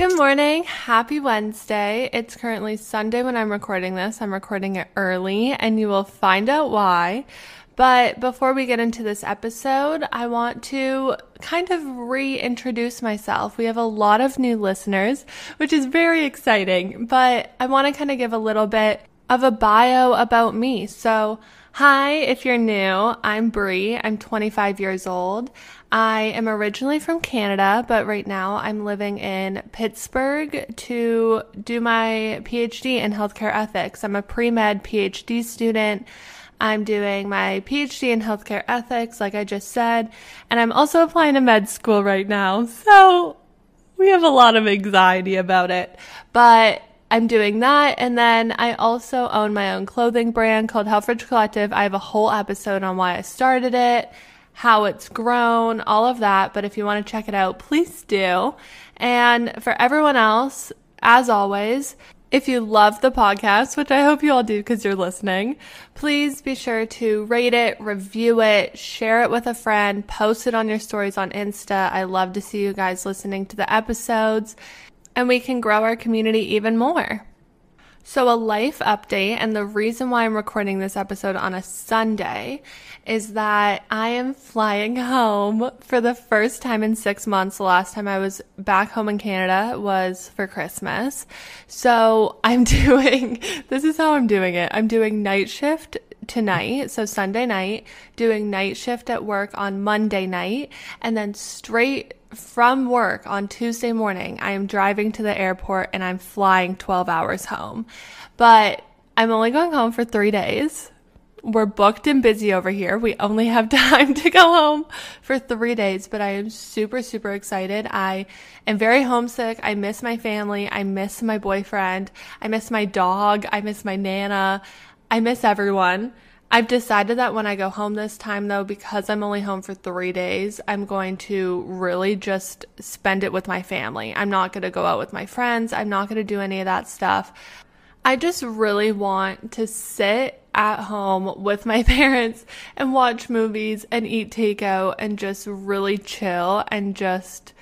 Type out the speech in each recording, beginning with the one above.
Good morning. Happy Wednesday. It's currently Sunday when I'm recording this. I'm recording it early and you will find out why. But before we get into this episode, I want to kind of reintroduce myself. We have a lot of new listeners, which is very exciting, but I want to kind of give a little bit of a bio about me. So, hi, if you're new, I'm Brie. I'm 25 years old. I am originally from Canada, but right now I'm living in Pittsburgh to do my PhD in healthcare ethics. I'm a pre med PhD student. I'm doing my PhD in healthcare ethics, like I just said, and I'm also applying to med school right now. So we have a lot of anxiety about it, but I'm doing that. And then I also own my own clothing brand called Helfrich Collective. I have a whole episode on why I started it, how it's grown, all of that. But if you want to check it out, please do. And for everyone else, as always, if you love the podcast, which I hope you all do because you're listening, please be sure to rate it, review it, share it with a friend, post it on your stories on Insta. I love to see you guys listening to the episodes and we can grow our community even more. So, a life update, and the reason why I'm recording this episode on a Sunday is that I am flying home for the first time in six months. The last time I was back home in Canada was for Christmas. So, I'm doing this is how I'm doing it. I'm doing night shift tonight, so Sunday night, doing night shift at work on Monday night, and then straight from work on Tuesday morning, I am driving to the airport and I'm flying 12 hours home. But I'm only going home for three days. We're booked and busy over here. We only have time to go home for three days, but I am super, super excited. I am very homesick. I miss my family. I miss my boyfriend. I miss my dog. I miss my Nana. I miss everyone. I've decided that when I go home this time, though, because I'm only home for three days, I'm going to really just spend it with my family. I'm not going to go out with my friends. I'm not going to do any of that stuff. I just really want to sit at home with my parents and watch movies and eat takeout and just really chill and just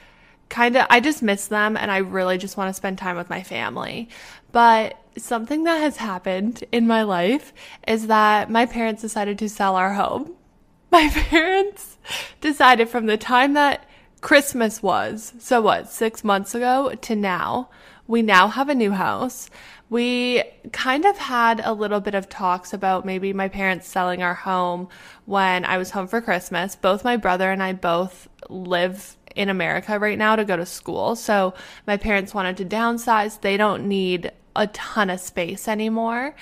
kind of, I just miss them and I really just want to spend time with my family. But something that has happened in my life is that my parents decided to sell our home. My parents decided from the time that Christmas was, so what, six months ago to now, we now have a new house. We kind of had a little bit of talks about maybe my parents selling our home when I was home for Christmas. Both my brother and I both live in America right now to go to school. So my parents wanted to downsize. They don't need a ton of space anymore.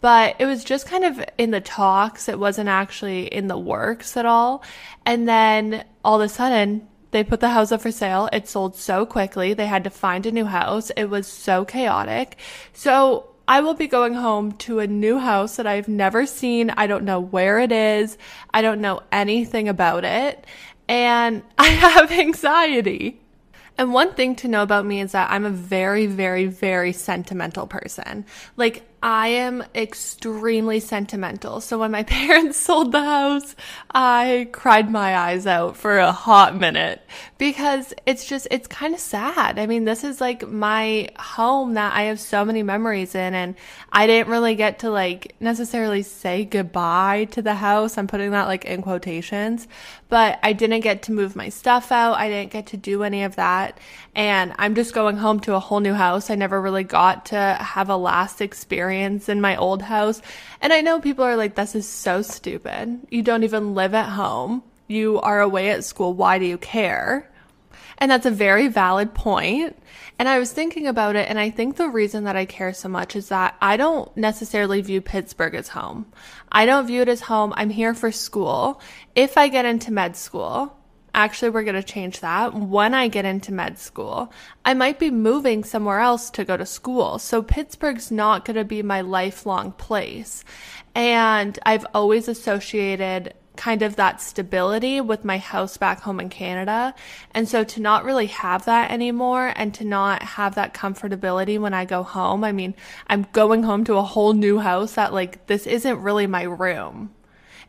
But it was just kind of in the talks. It wasn't actually in the works at all. And then all of a sudden, they put the house up for sale. It sold so quickly. They had to find a new house. It was so chaotic. So I will be going home to a new house that I've never seen. I don't know where it is. I don't know anything about it. And I have anxiety. And one thing to know about me is that I'm a very, very, very sentimental person. Like, I am extremely sentimental. So when my parents sold the house, I cried my eyes out for a hot minute because it's just, it's kind of sad. I mean, this is like my home that I have so many memories in and I didn't really get to like necessarily say goodbye to the house. I'm putting that like in quotations, but I didn't get to move my stuff out. I didn't get to do any of that. And I'm just going home to a whole new house. I never really got to have a last experience experience in my old house. And I know people are like, this is so stupid. You don't even live at home. You are away at school. Why do you care? And that's a very valid point. And I was thinking about it, and I think the reason that I care so much is that I don't necessarily view Pittsburgh as home. I don't view it as home. I'm here for school. If I get into med school, actually, we're going to change that. When I get into med school, I might be moving somewhere else to go to school. So Pittsburgh's not going to be my lifelong place. And I've always associated kind of that stability with my house back home in Canada. And so to not really have that anymore and to not have that comfortability when I go home, I mean, I'm going home to a whole new house that like this isn't really my room.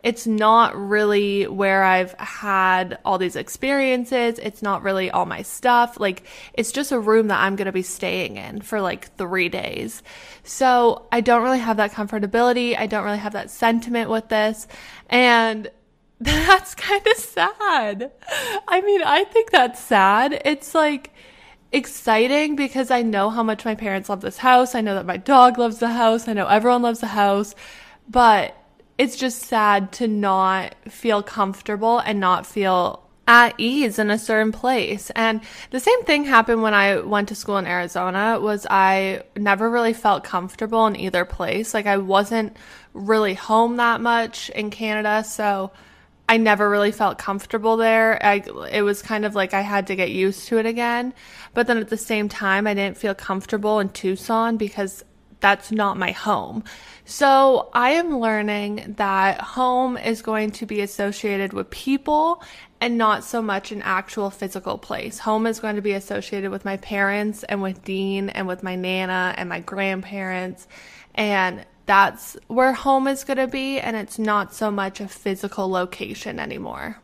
It's not really where I've had all these experiences. It's not really all my stuff. Like, it's just a room that I'm going to be staying in for like three days. So I don't really have that comfortability. I don't really have that sentiment with this. And that's kind of sad. I mean, I think that's sad. It's like exciting because I know how much my parents love this house. I know that my dog loves the house. I know everyone loves the house. But it's just sad to not feel comfortable and not feel at ease in a certain place. And the same thing happened when I went to school in Arizona was I never really felt comfortable in either place. Like I wasn't really home that much in Canada, so I never really felt comfortable there. I, it was kind of like I had to get used to it again. But then at the same time, I didn't feel comfortable in Tucson because that's not my home. So I am learning that home is going to be associated with people and not so much an actual physical place. Home is going to be associated with my parents and with Dean and with my Nana and my grandparents. And that's where home is going to be, and it's not so much a physical location anymore.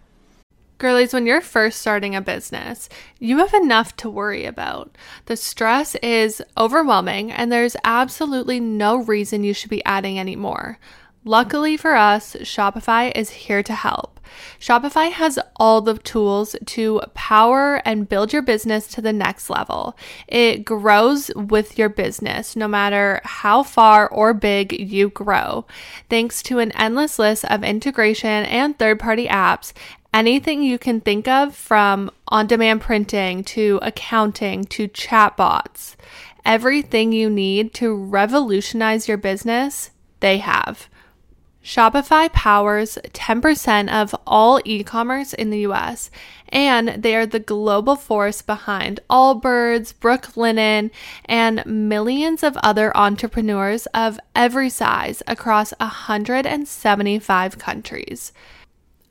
Girlies, when you're first starting a business, you have enough to worry about. The stress is overwhelming, and there's absolutely no reason you should be adding any more. Luckily for us, Shopify is here to help. Shopify has all the tools to power and build your business to the next level. It grows with your business, no matter how far or big you grow. Thanks to an endless list of integration and third party apps, anything you can think of from on demand printing to accounting to chatbots, everything you need to revolutionize your business, they have. Shopify powers 10% of all e commerce in the US, and they are the global force behind Allbirds, Brooklinen, and millions of other entrepreneurs of every size across 175 countries.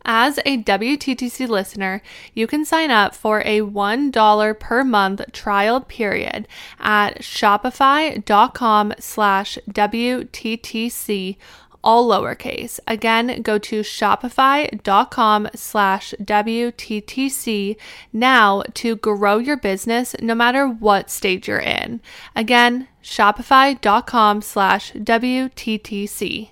As a WTTC listener, you can sign up for a $1 per month trial period at shopify.com slash WTTC all lowercase. Again, go to shopify.com slash WTTC now to grow your business no matter what stage you're in. Again, shopify.com slash WTTC.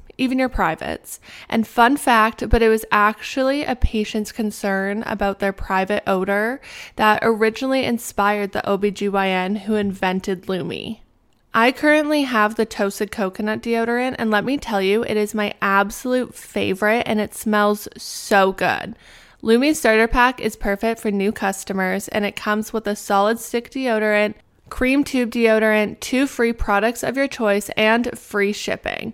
even your privates. And fun fact, but it was actually a patient's concern about their private odor that originally inspired the OBGYN who invented Lume. I currently have the toasted coconut deodorant, and let me tell you, it is my absolute favorite and it smells so good. Lume Starter Pack is perfect for new customers, and it comes with a solid stick deodorant, cream tube deodorant, two free products of your choice, and free shipping.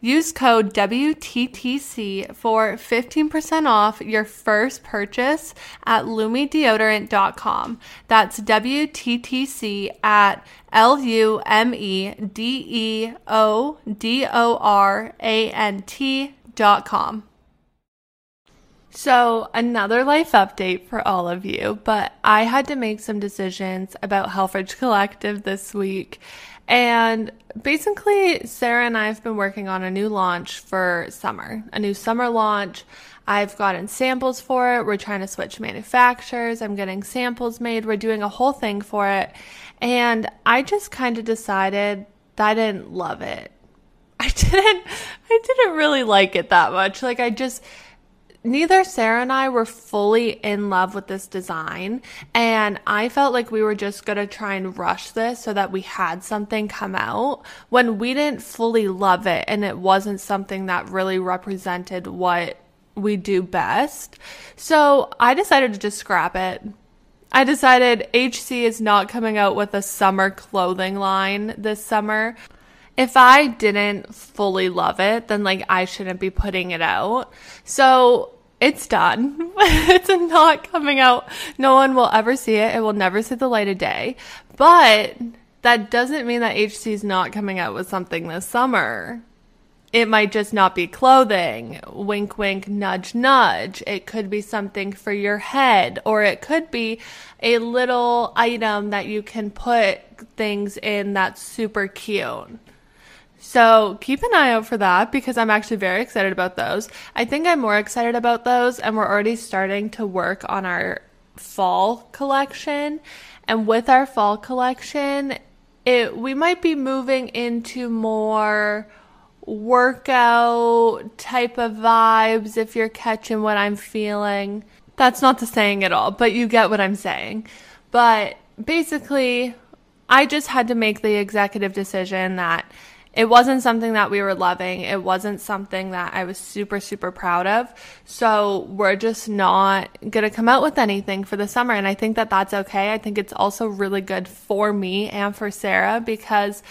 Use code WTTC for 15% off your first purchase at lumedeodorant.com. That's WTTC at L U M E D E O D O R A N T helfridge.com. So, another life update for all of you, but I had to make some decisions about Helfridge Collective this week. And basically, Sarah and I have been working on a new launch for summer, a new summer launch. I've gotten samples for it. We're trying to switch manufacturers. I'm getting samples made. We're doing a whole thing for it. And I just kind of decided that I didn't love it. I didn't I didn't really like it that much. Like I just neither Sarah and I were fully in love with this design. And I felt like we were just going to try and rush this so that we had something come out when we didn't fully love it and it wasn't something that really represented what we do best. So I decided to just scrap it. I decided HC is not coming out with a summer clothing line this summer if I didn't fully love it, then like I shouldn't be putting it out. So it's done. it's not coming out. No one will ever see it. It will never see the light of day. But that doesn't mean that HC is not coming out with something this summer. It might just not be clothing. Wink, wink, nudge, nudge. It could be something for your head, or it could be a little item that you can put things in that's super cute. So keep an eye out for that because I'm actually very excited about those. I think I'm more excited about those, and we're already starting to work on our fall collection. And with our fall collection, it we might be moving into more workout type of vibes if you're catching what I'm feeling. That's not the saying at all, but you get what I'm saying. But basically, I just had to make the executive decision that it wasn't something that we were loving. It wasn't something that I was super, super proud of. So we're just not going to come out with anything for the summer. And I think that that's okay. I think it's also really good for me and for Sarah because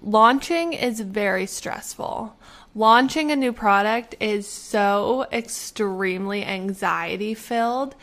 launching is very stressful. Launching a new product is so extremely anxiety filled.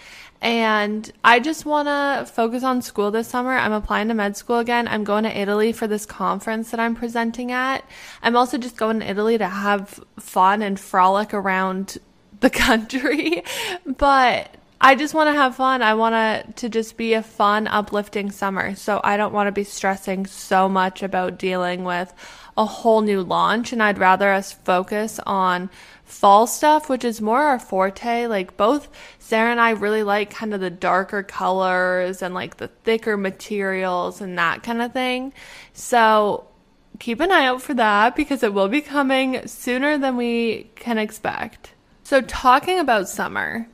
And I just want to focus on school this summer. I'm applying to med school again. I'm going to Italy for this conference that I'm presenting at. I'm also just going to Italy to have fun and frolic around the country. but I just want to have fun. I want to just be a fun, uplifting summer. So I don't want to be stressing so much about dealing with a whole new launch and I'd rather us focus on fall stuff, which is more our forte. Like both Sarah and I really like kind of the darker colors and like the thicker materials and that kind of thing. So keep an eye out for that because it will be coming sooner than we can expect. So talking about summer,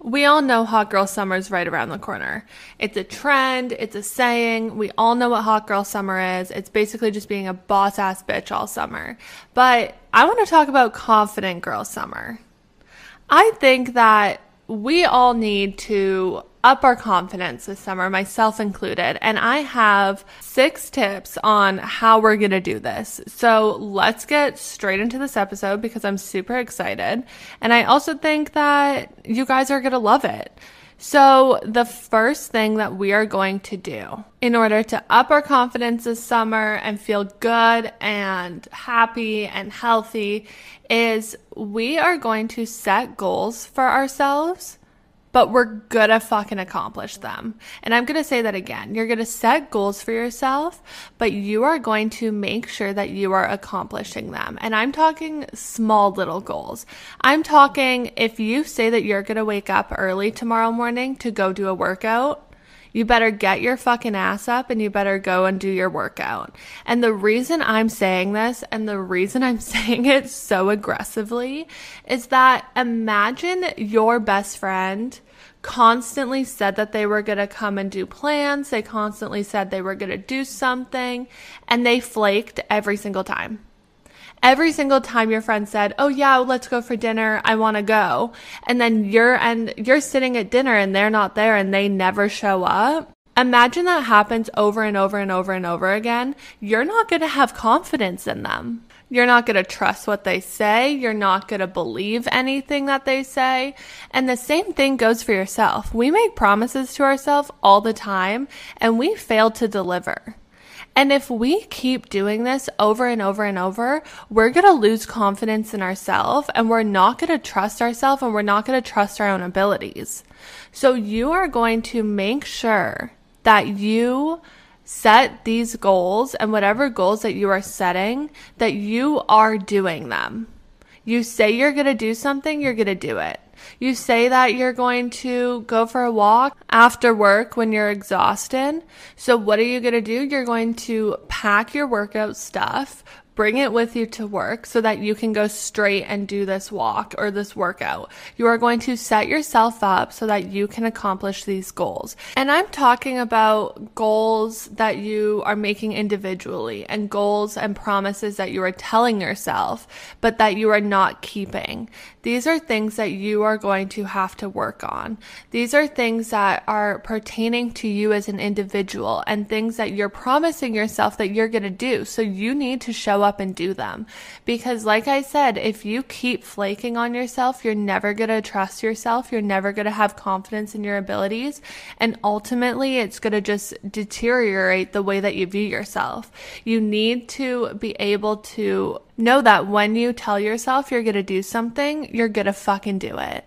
we all know hot girl summer is right around the corner. It's a trend, it's a saying. We all know what hot girl summer is. It's basically just being a boss ass bitch all summer. But I want to talk about confident girl summer. I think that we all need to up our confidence this summer, myself included. And I have six tips on how we're going to do this. So let's get straight into this episode because I'm super excited. And I also think that you guys are going to love it. So, the first thing that we are going to do in order to up our confidence this summer and feel good and happy and healthy is we are going to set goals for ourselves but we're gonna fucking accomplish them. And I'm gonna say that again. You're gonna set goals for yourself, but you are going to make sure that you are accomplishing them. And I'm talking small little goals. I'm talking if you say that you're gonna wake up early tomorrow morning to go do a workout, you better get your fucking ass up and you better go and do your workout. And the reason I'm saying this and the reason I'm saying it so aggressively is that imagine your best friend constantly said that they were going to come and do plans. They constantly said they were going to do something and they flaked every single time. Every single time your friend said, "Oh yeah, let's go for dinner. I want to go." And then you're and you're sitting at dinner and they're not there and they never show up. Imagine that happens over and over and over and over again. You're not going to have confidence in them. You're not going to trust what they say. You're not going to believe anything that they say. And the same thing goes for yourself. We make promises to ourselves all the time and we fail to deliver. And if we keep doing this over and over and over, we're going to lose confidence in ourselves and we're not going to trust ourselves and we're not going to trust our own abilities. So you are going to make sure that you set these goals and whatever goals that you are setting, that you are doing them. You say you're going to do something, you're going to do it. You say that you're going to go for a walk after work when you're exhausted. So what are you going to do? You're going to pack your workout stuff, bring it with you to work so that you can go straight and do this walk or this workout. You are going to set yourself up so that you can accomplish these goals. And I'm talking about goals that you are making individually and goals and promises that you are telling yourself, but that you are not keeping. These are things that you are going to have to work on. These are things that are pertaining to you as an individual and things that you're promising yourself that you're going to do. So you need to show up and do them. Because, like I said, if you keep flaking on yourself, you're never going to trust yourself. You're never going to have confidence in your abilities. And ultimately, it's going to just deteriorate the way that you view yourself. You need to be able to know that when you tell yourself you're going to do something, you're going to fucking do it.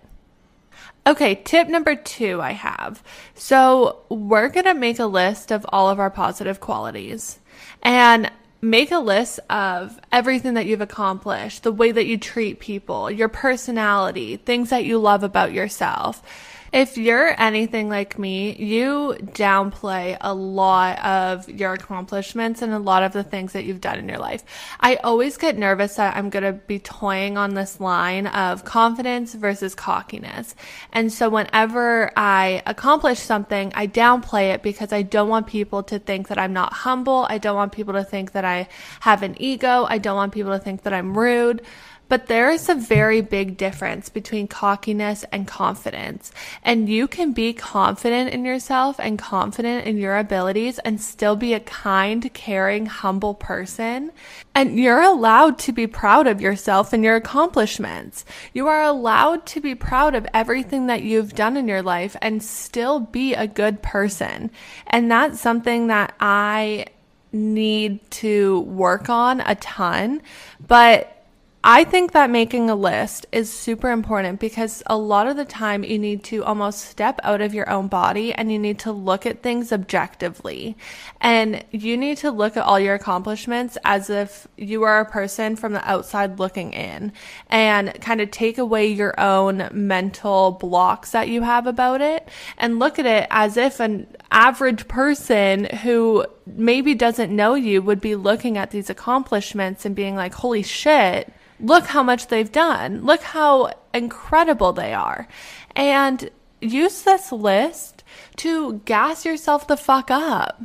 Okay, tip number two I have. So we're going to make a list of all of our positive qualities and make a list of everything that you've accomplished, the way that you treat people, your personality, things that you love about yourself if you're anything like me, you downplay a lot of your accomplishments and a lot of the things that you've done in your life. I always get nervous that I'm going to be toying on this line of confidence versus cockiness. And so whenever I accomplish something, I downplay it because I don't want people to think that I'm not humble. I don't want people to think that I have an ego. I don't want people to think that I'm rude. But there is a very big difference between cockiness and confidence. And you can be confident in yourself and confident in your abilities and still be a kind, caring, humble person. And you're allowed to be proud of yourself and your accomplishments. You are allowed to be proud of everything that you've done in your life and still be a good person. And that's something that I need to work on a ton. But I think that making a list is super important because a lot of the time you need to almost step out of your own body and you need to look at things objectively. And you need to look at all your accomplishments as if you are a person from the outside looking in and kind of take away your own mental blocks that you have about it and look at it as if an average person who maybe doesn't know you would be looking at these accomplishments and being like, holy shit look how much they've done. Look how incredible they are. And use this list to gas yourself the fuck up.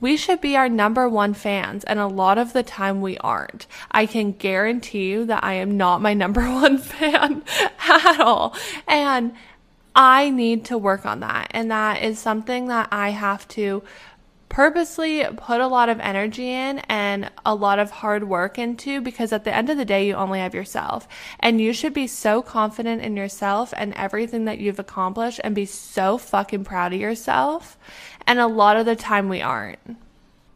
We should be our number one fans, and a lot of the time we aren't. I can guarantee you that I am not my number one fan at all. And I need to work on that. And that is something that I have to purposely put a lot of energy in and a lot of hard work into because at the end of the day, you only have yourself. And you should be so confident in yourself and everything that you've accomplished and be so fucking proud of yourself. And a lot of the time, we aren't.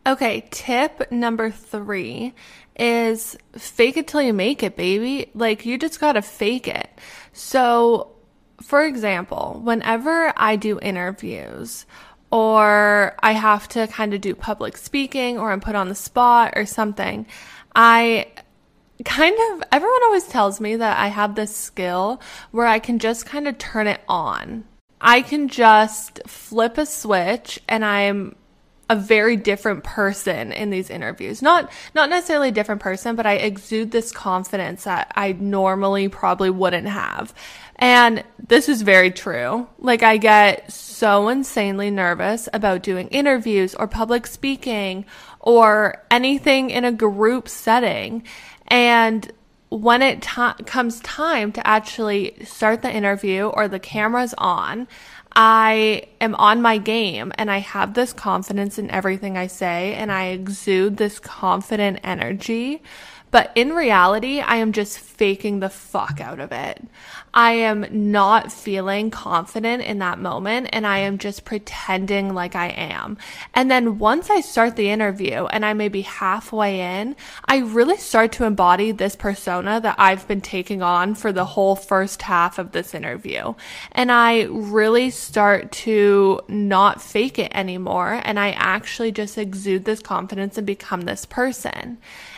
Okay, tip number three is fake it till you make it, baby. Like, you just gotta fake it. So, for example, whenever I do interviews, or I have to kind of do public speaking or I'm put on the spot or something, I kind of, everyone always tells me that I have this skill where I can just kind of turn it on. I can just flip a switch and I'm a very different person in these interviews. Not not necessarily a different person, but I exude this confidence that I normally probably wouldn't have. And this is very true. Like I get so insanely nervous about doing interviews or public speaking or anything in a group setting. And when it comes time to actually start the interview or the camera's on, I am on my game and I have this confidence in everything I say and I exude this confident energy. But in reality, I am just faking the fuck out of it. I am not feeling confident in that moment and I am just pretending like I am. And then once I start the interview and I may be halfway in, I really start to embody this persona that I've been taking on for the whole first half of this interview. And I really start to not fake it anymore and I actually just exude this confidence and become this person.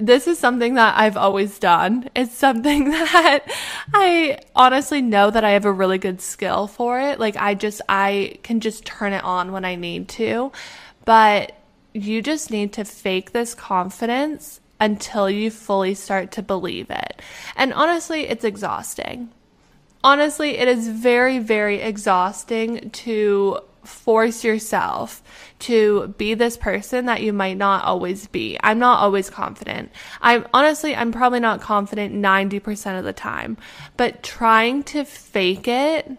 This is something that I've always done. It's something that I honestly know that I have a really good skill for it. Like, I just, I can just turn it on when I need to. But you just need to fake this confidence until you fully start to believe it. And honestly, it's exhausting. Honestly, it is very, very exhausting to force yourself to be this person that you might not always be. I'm not always confident. I'm honestly, I'm probably not confident 90% of the time, but trying to fake it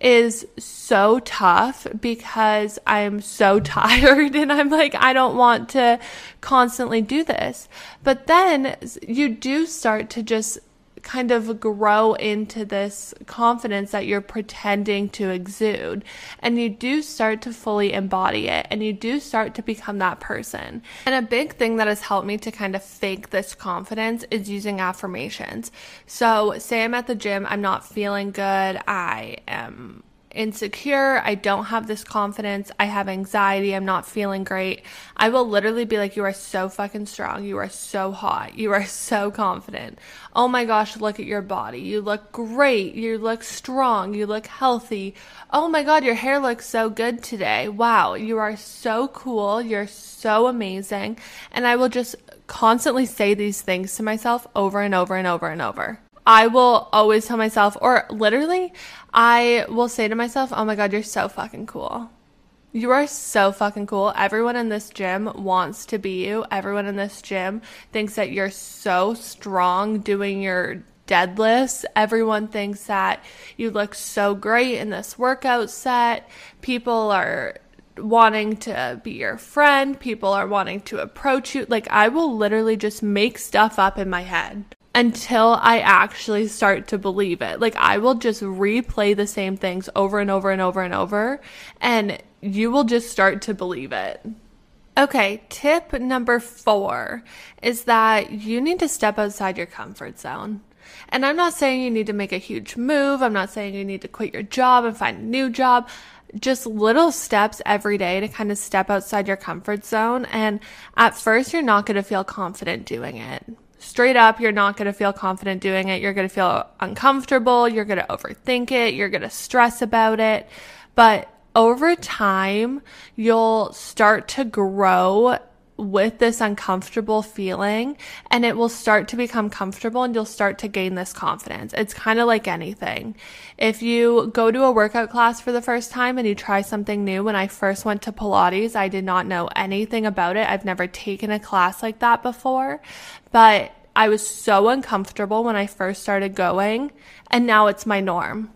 is so tough because I'm so tired and I'm like, I don't want to constantly do this. But then you do start to just kind of grow into this confidence that you're pretending to exude. And you do start to fully embody it and you do start to become that person. And a big thing that has helped me to kind of fake this confidence is using affirmations. So, say I'm at the gym, I'm not feeling good, I am insecure. I don't have this confidence. I have anxiety. I'm not feeling great. I will literally be like, You are so fucking strong. You are so hot. You are so confident. Oh my gosh, look at your body. You look great. You look strong. You look healthy. Oh my God, your hair looks so good today. Wow, you are so cool. You're so amazing. And I will just constantly say these things to myself over and over and over and over. I will always tell myself, or literally, I will say to myself, oh my God, you're so fucking cool. You are so fucking cool. Everyone in this gym wants to be you. Everyone in this gym thinks that you're so strong doing your deadlifts. Everyone thinks that you look so great in this workout set. People are wanting to be your friend. People are wanting to approach you. Like, I will literally just make stuff up in my head until I actually start to believe it. Like I will just replay the same things over and over and over and over, and you will just start to believe it. Okay, tip number four is that you need to step outside your comfort zone. And I'm not saying you need to make a huge move. I'm not saying you need to quit your job and find a new job. Just little steps every day to kind of step outside your comfort zone. And at first, you're not going to feel confident doing it straight up, you're not going to feel confident doing it. You're going to feel uncomfortable. You're going to overthink it. You're going to stress about it. But over time, you'll start to grow with this uncomfortable feeling and it will start to become comfortable and you'll start to gain this confidence. It's kind of like anything. If you go to a workout class for the first time and you try something new, when I first went to Pilates, I did not know anything about it. I've never taken a class like that before, but I was so uncomfortable when I first started going and now it's my norm.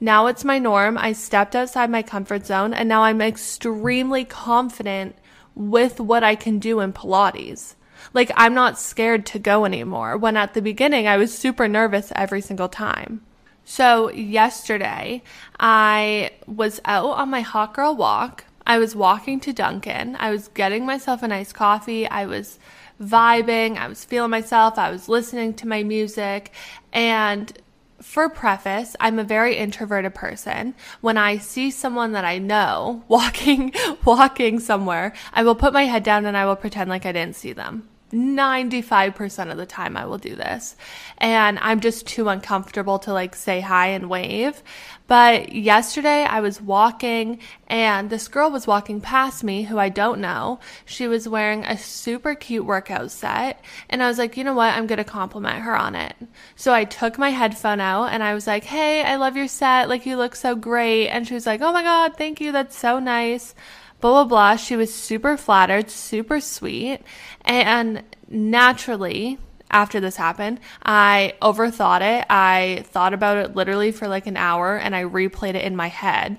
Now it's my norm. I stepped outside my comfort zone and now I'm extremely confident with what I can do in Pilates. Like, I'm not scared to go anymore. When at the beginning, I was super nervous every single time. So, yesterday, I was out on my hot girl walk. I was walking to Dunkin. I was getting myself a nice coffee. I was vibing. I was feeling myself. I was listening to my music. And for preface, I'm a very introverted person. When I see someone that I know walking, walking somewhere, I will put my head down and I will pretend like I didn't see them. 95% of the time I will do this. And I'm just too uncomfortable to like say hi and wave. But yesterday I was walking and this girl was walking past me who I don't know. She was wearing a super cute workout set. And I was like, you know what? I'm going to compliment her on it. So I took my headphone out and I was like, hey, I love your set. Like, you look so great. And she was like, oh my God, thank you. That's so nice blah, blah, blah. She was super flattered, super sweet. And naturally, after this happened, I overthought it. I thought about it literally for like an hour and I replayed it in my head.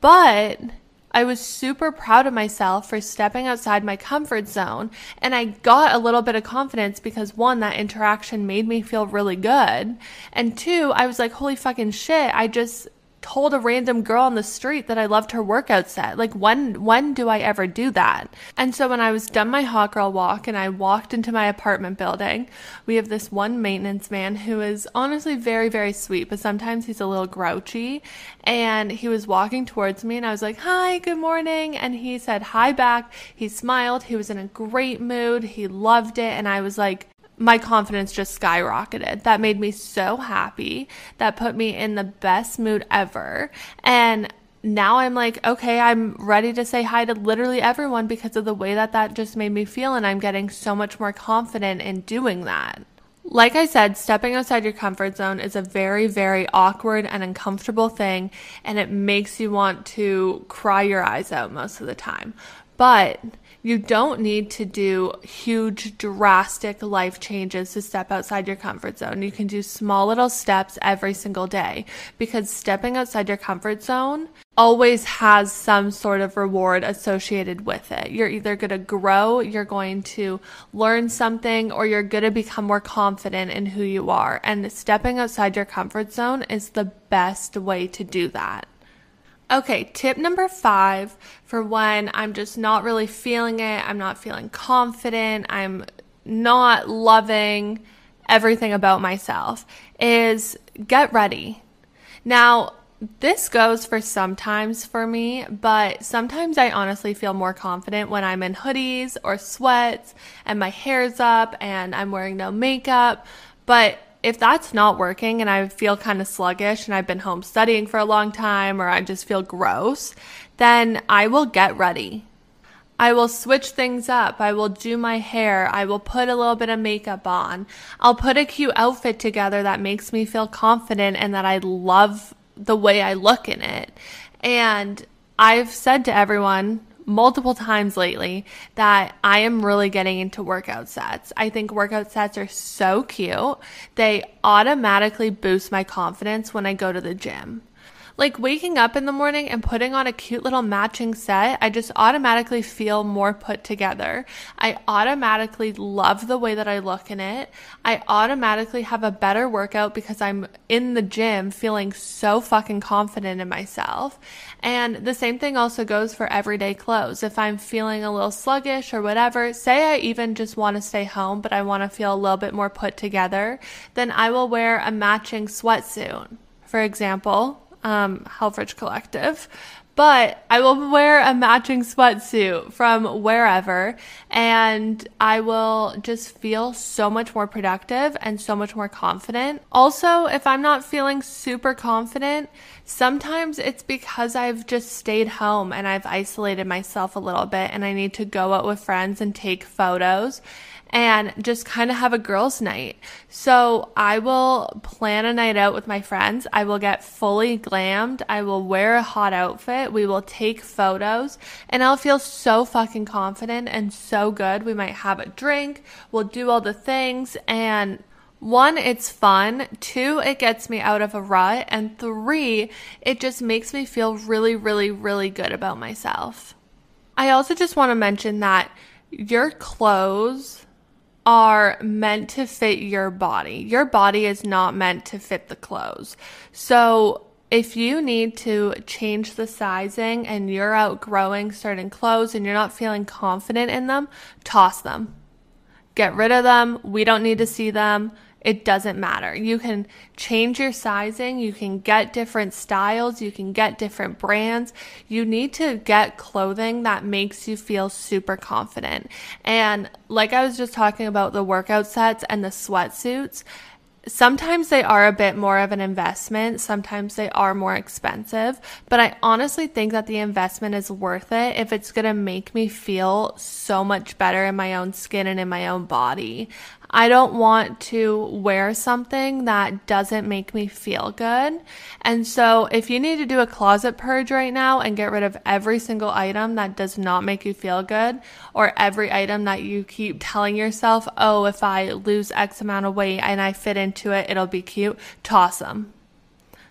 But I was super proud of myself for stepping outside my comfort zone. And I got a little bit of confidence because one, that interaction made me feel really good. And two, I was like, holy fucking shit. I just told a random girl on the street that I loved her workout set. Like when when do I ever do that? And so when I was done my hot girl walk and I walked into my apartment building, we have this one maintenance man who is honestly very very sweet, but sometimes he's a little grouchy. And he was walking towards me and I was like, "Hi, good morning." And he said hi back. He smiled. He was in a great mood. He loved it and I was like, my confidence just skyrocketed. That made me so happy. That put me in the best mood ever. And now I'm like, okay, I'm ready to say hi to literally everyone because of the way that that just made me feel. And I'm getting so much more confident in doing that. Like I said, stepping outside your comfort zone is a very, very awkward and uncomfortable thing, and it makes you want to cry your eyes out most of the time. But you don't need to do huge, drastic life changes to step outside your comfort zone. You can do small little steps every single day because stepping outside your comfort zone always has some sort of reward associated with it. You're either going to grow, you're going to learn something, or you're going to become more confident in who you are. And stepping outside your comfort zone is the best way to do that. Okay, tip number five for when I'm just not really feeling it, I'm not feeling confident, I'm not loving everything about myself is get ready. Now, this goes for sometimes for me, but sometimes I honestly feel more confident when I'm in hoodies or sweats and my hair's up and I'm wearing no makeup. But if that's not working and I feel kind of sluggish and I've been home studying for a long time or I just feel gross, then I will get ready. I will switch things up. I will do my hair. I will put a little bit of makeup on. I'll put a cute outfit together that makes me feel confident and that I love the way I look in it. And I've said to everyone multiple times lately that I am really getting into workout sets. I think workout sets are so cute. They automatically boost my confidence when I go to the gym. Like waking up in the morning and putting on a cute little matching set, I just automatically feel more put together. I automatically love the way that I look in it. I automatically have a better workout because I'm in the gym feeling so fucking confident in myself. And the same thing also goes for everyday clothes. If I'm feeling a little sluggish or whatever, say I even just want to stay home, but I want to feel a little bit more put together, then I will wear a matching sweatsuit. For example, um, Helfrich Collective. But I will wear a matching sweatsuit from wherever and I will just feel so much more productive and so much more confident. Also, if I'm not feeling super confident, sometimes it's because I've just stayed home and I've isolated myself a little bit and I need to go out with friends and take photos and just kind of have a girls' night. So I will plan a night out with my friends. I will get fully glammed. I will wear a hot outfit. We will take photos and I'll feel so fucking confident and so good. We might have a drink. We'll do all the things and one, it's fun. Two, it gets me out of a rut. And three, it just makes me feel really, really, really good about myself. I also just want to mention that your clothes are meant to fit your body. Your body is not meant to fit the clothes. So if you need to change the sizing and you're outgrowing certain clothes and you're not feeling confident in them, toss them. Get rid of them. We don't need to see them. It doesn't matter. You can change your sizing, you can get different styles, you can get different brands. You need to get clothing that makes you feel super confident. And like I was just talking about the workout sets and the sweatsuits, sometimes they are a bit more of an investment. Sometimes they are more expensive, but I honestly think that the investment is worth it if it's going to make me feel so much better in my own skin and in my own body. I don't want to wear something that doesn't make me feel good. And so if you need to do a closet purge right now and get rid of every single item that does not make you feel good or every item that you keep telling yourself, oh, if I lose X amount of weight and I fit into it, it'll be cute, toss them.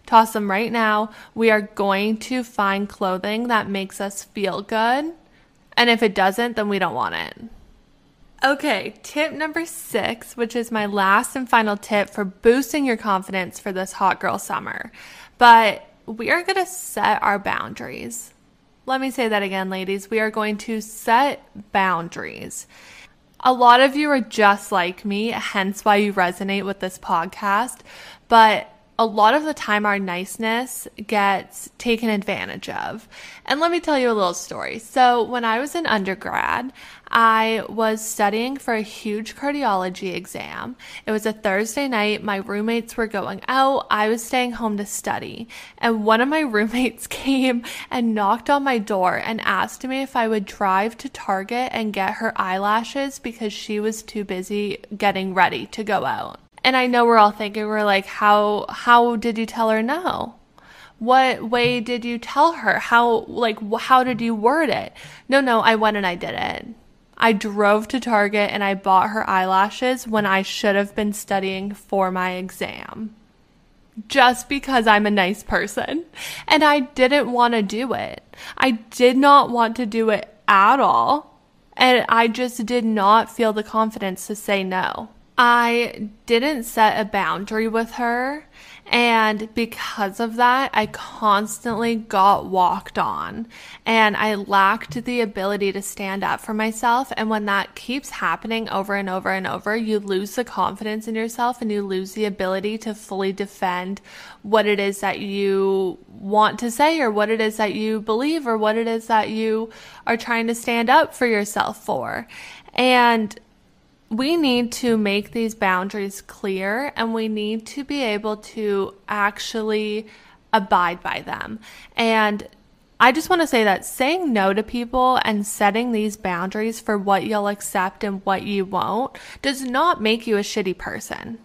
Toss them right now. We are going to find clothing that makes us feel good. And if it doesn't, then we don't want it. Okay, tip number six, which is my last and final tip for boosting your confidence for this hot girl summer. But we are going to set our boundaries. Let me say that again, ladies. We are going to set boundaries. A lot of you are just like me, hence why you resonate with this podcast. But a lot of the time our niceness gets taken advantage of. And let me tell you a little story. So, when I was in undergrad, I was studying for a huge cardiology exam. It was a Thursday night. My roommates were going out. I was staying home to study. And one of my roommates came and knocked on my door and asked me if I would drive to Target and get her eyelashes because she was too busy getting ready to go out. And I know we're all thinking we're like how how did you tell her no? What way did you tell her? How like how did you word it? No, no, I went and I did it. I drove to Target and I bought her eyelashes when I should have been studying for my exam. Just because I'm a nice person. And I didn't want to do it. I did not want to do it at all. And I just did not feel the confidence to say no. I didn't set a boundary with her. And because of that, I constantly got walked on and I lacked the ability to stand up for myself. And when that keeps happening over and over and over, you lose the confidence in yourself and you lose the ability to fully defend what it is that you want to say or what it is that you believe or what it is that you are trying to stand up for yourself for. And we need to make these boundaries clear and we need to be able to actually abide by them. And I just want to say that saying no to people and setting these boundaries for what you'll accept and what you won't does not make you a shitty person.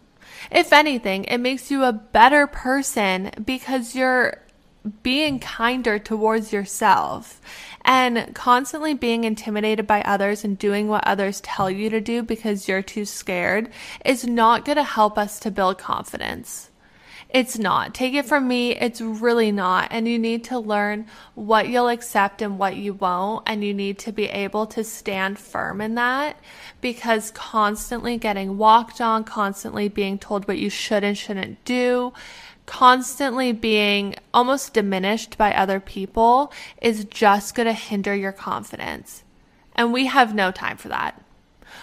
If anything, it makes you a better person because you're being kinder towards yourself and constantly being intimidated by others and doing what others tell you to do because you're too scared is not going to help us to build confidence. It's not. Take it from me, it's really not. And you need to learn what you'll accept and what you won't. And you need to be able to stand firm in that because constantly getting walked on, constantly being told what you should and shouldn't do, constantly being almost diminished by other people is just going to hinder your confidence. And we have no time for that.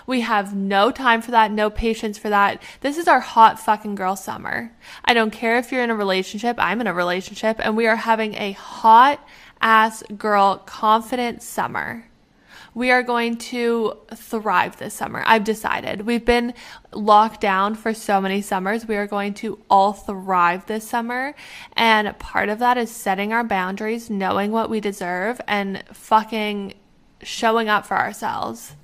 We have no time for that, no patience for that. This is our hot fucking girl summer. I don't care if you're in a relationship, I'm in a relationship, and we are having a hot ass girl confident summer we are going to thrive this summer. I've decided. We've been locked down for so many summers. We are going to all thrive this summer. And part of that is setting our boundaries, knowing what we deserve, and fucking showing up for ourselves.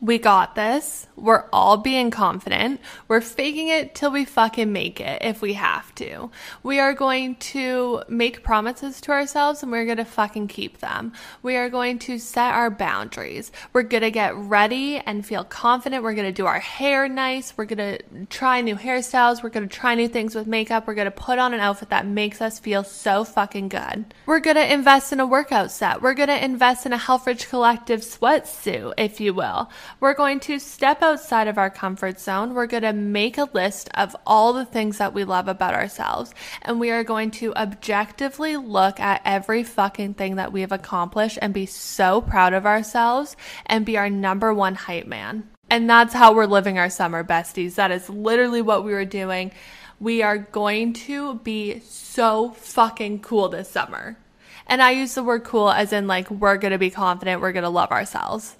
We got this. We're all being confident. We're faking it till we fucking make it if we have to. We are going to make promises to ourselves and we're going to fucking keep them. We are going to set our boundaries. We're going to get ready and feel confident. We're going to do our hair nice. We're going to try new hairstyles. We're going to try new things with makeup. We're going to put on an outfit that makes us feel so fucking good. We're going to invest in a workout set. We're going to invest in a Helfrich Collective sweatsuit, if you will. We're going to step outside of our comfort zone. We're going to make a list of all the things that we love about ourselves. And we are going to objectively look at every fucking thing that we have accomplished and be so proud of ourselves and be our number one hype man. And that's how we're living our summer, besties. That is literally what we were doing. We are going to be so fucking cool this summer. And I use the word cool as in like we're going to be confident, we're going to love ourselves.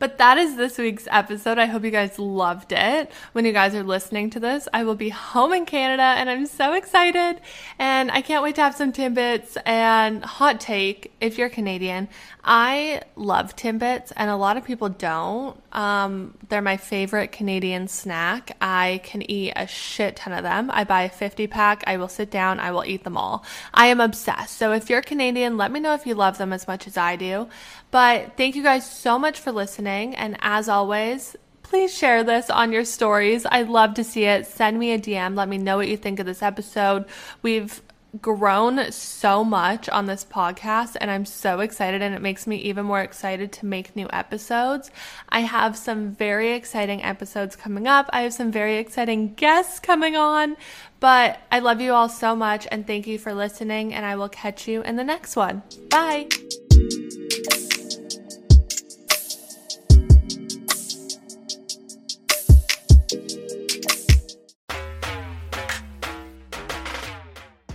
But that is this week's episode. I hope you guys loved it. When you guys are listening to this, I will be home in Canada and I'm so excited. And I can't wait to have some Timbits and hot take if you're Canadian. I love Timbits and a lot of people don't. Um, they're my favorite Canadian snack. I can eat a shit ton of them. I buy a 50 pack. I will sit down. I will eat them all. I am obsessed. So if you're Canadian, let me know if you love them as much as I do. But thank you guys so much for listening. And as always, please share this on your stories. I'd love to see it. Send me a DM. Let me know what you think of this episode. We've grown so much on this podcast and I'm so excited and it makes me even more excited to make new episodes. I have some very exciting episodes coming up. I have some very exciting guests coming on, but I love you all so much and thank you for listening and I will catch you in the next one. Bye.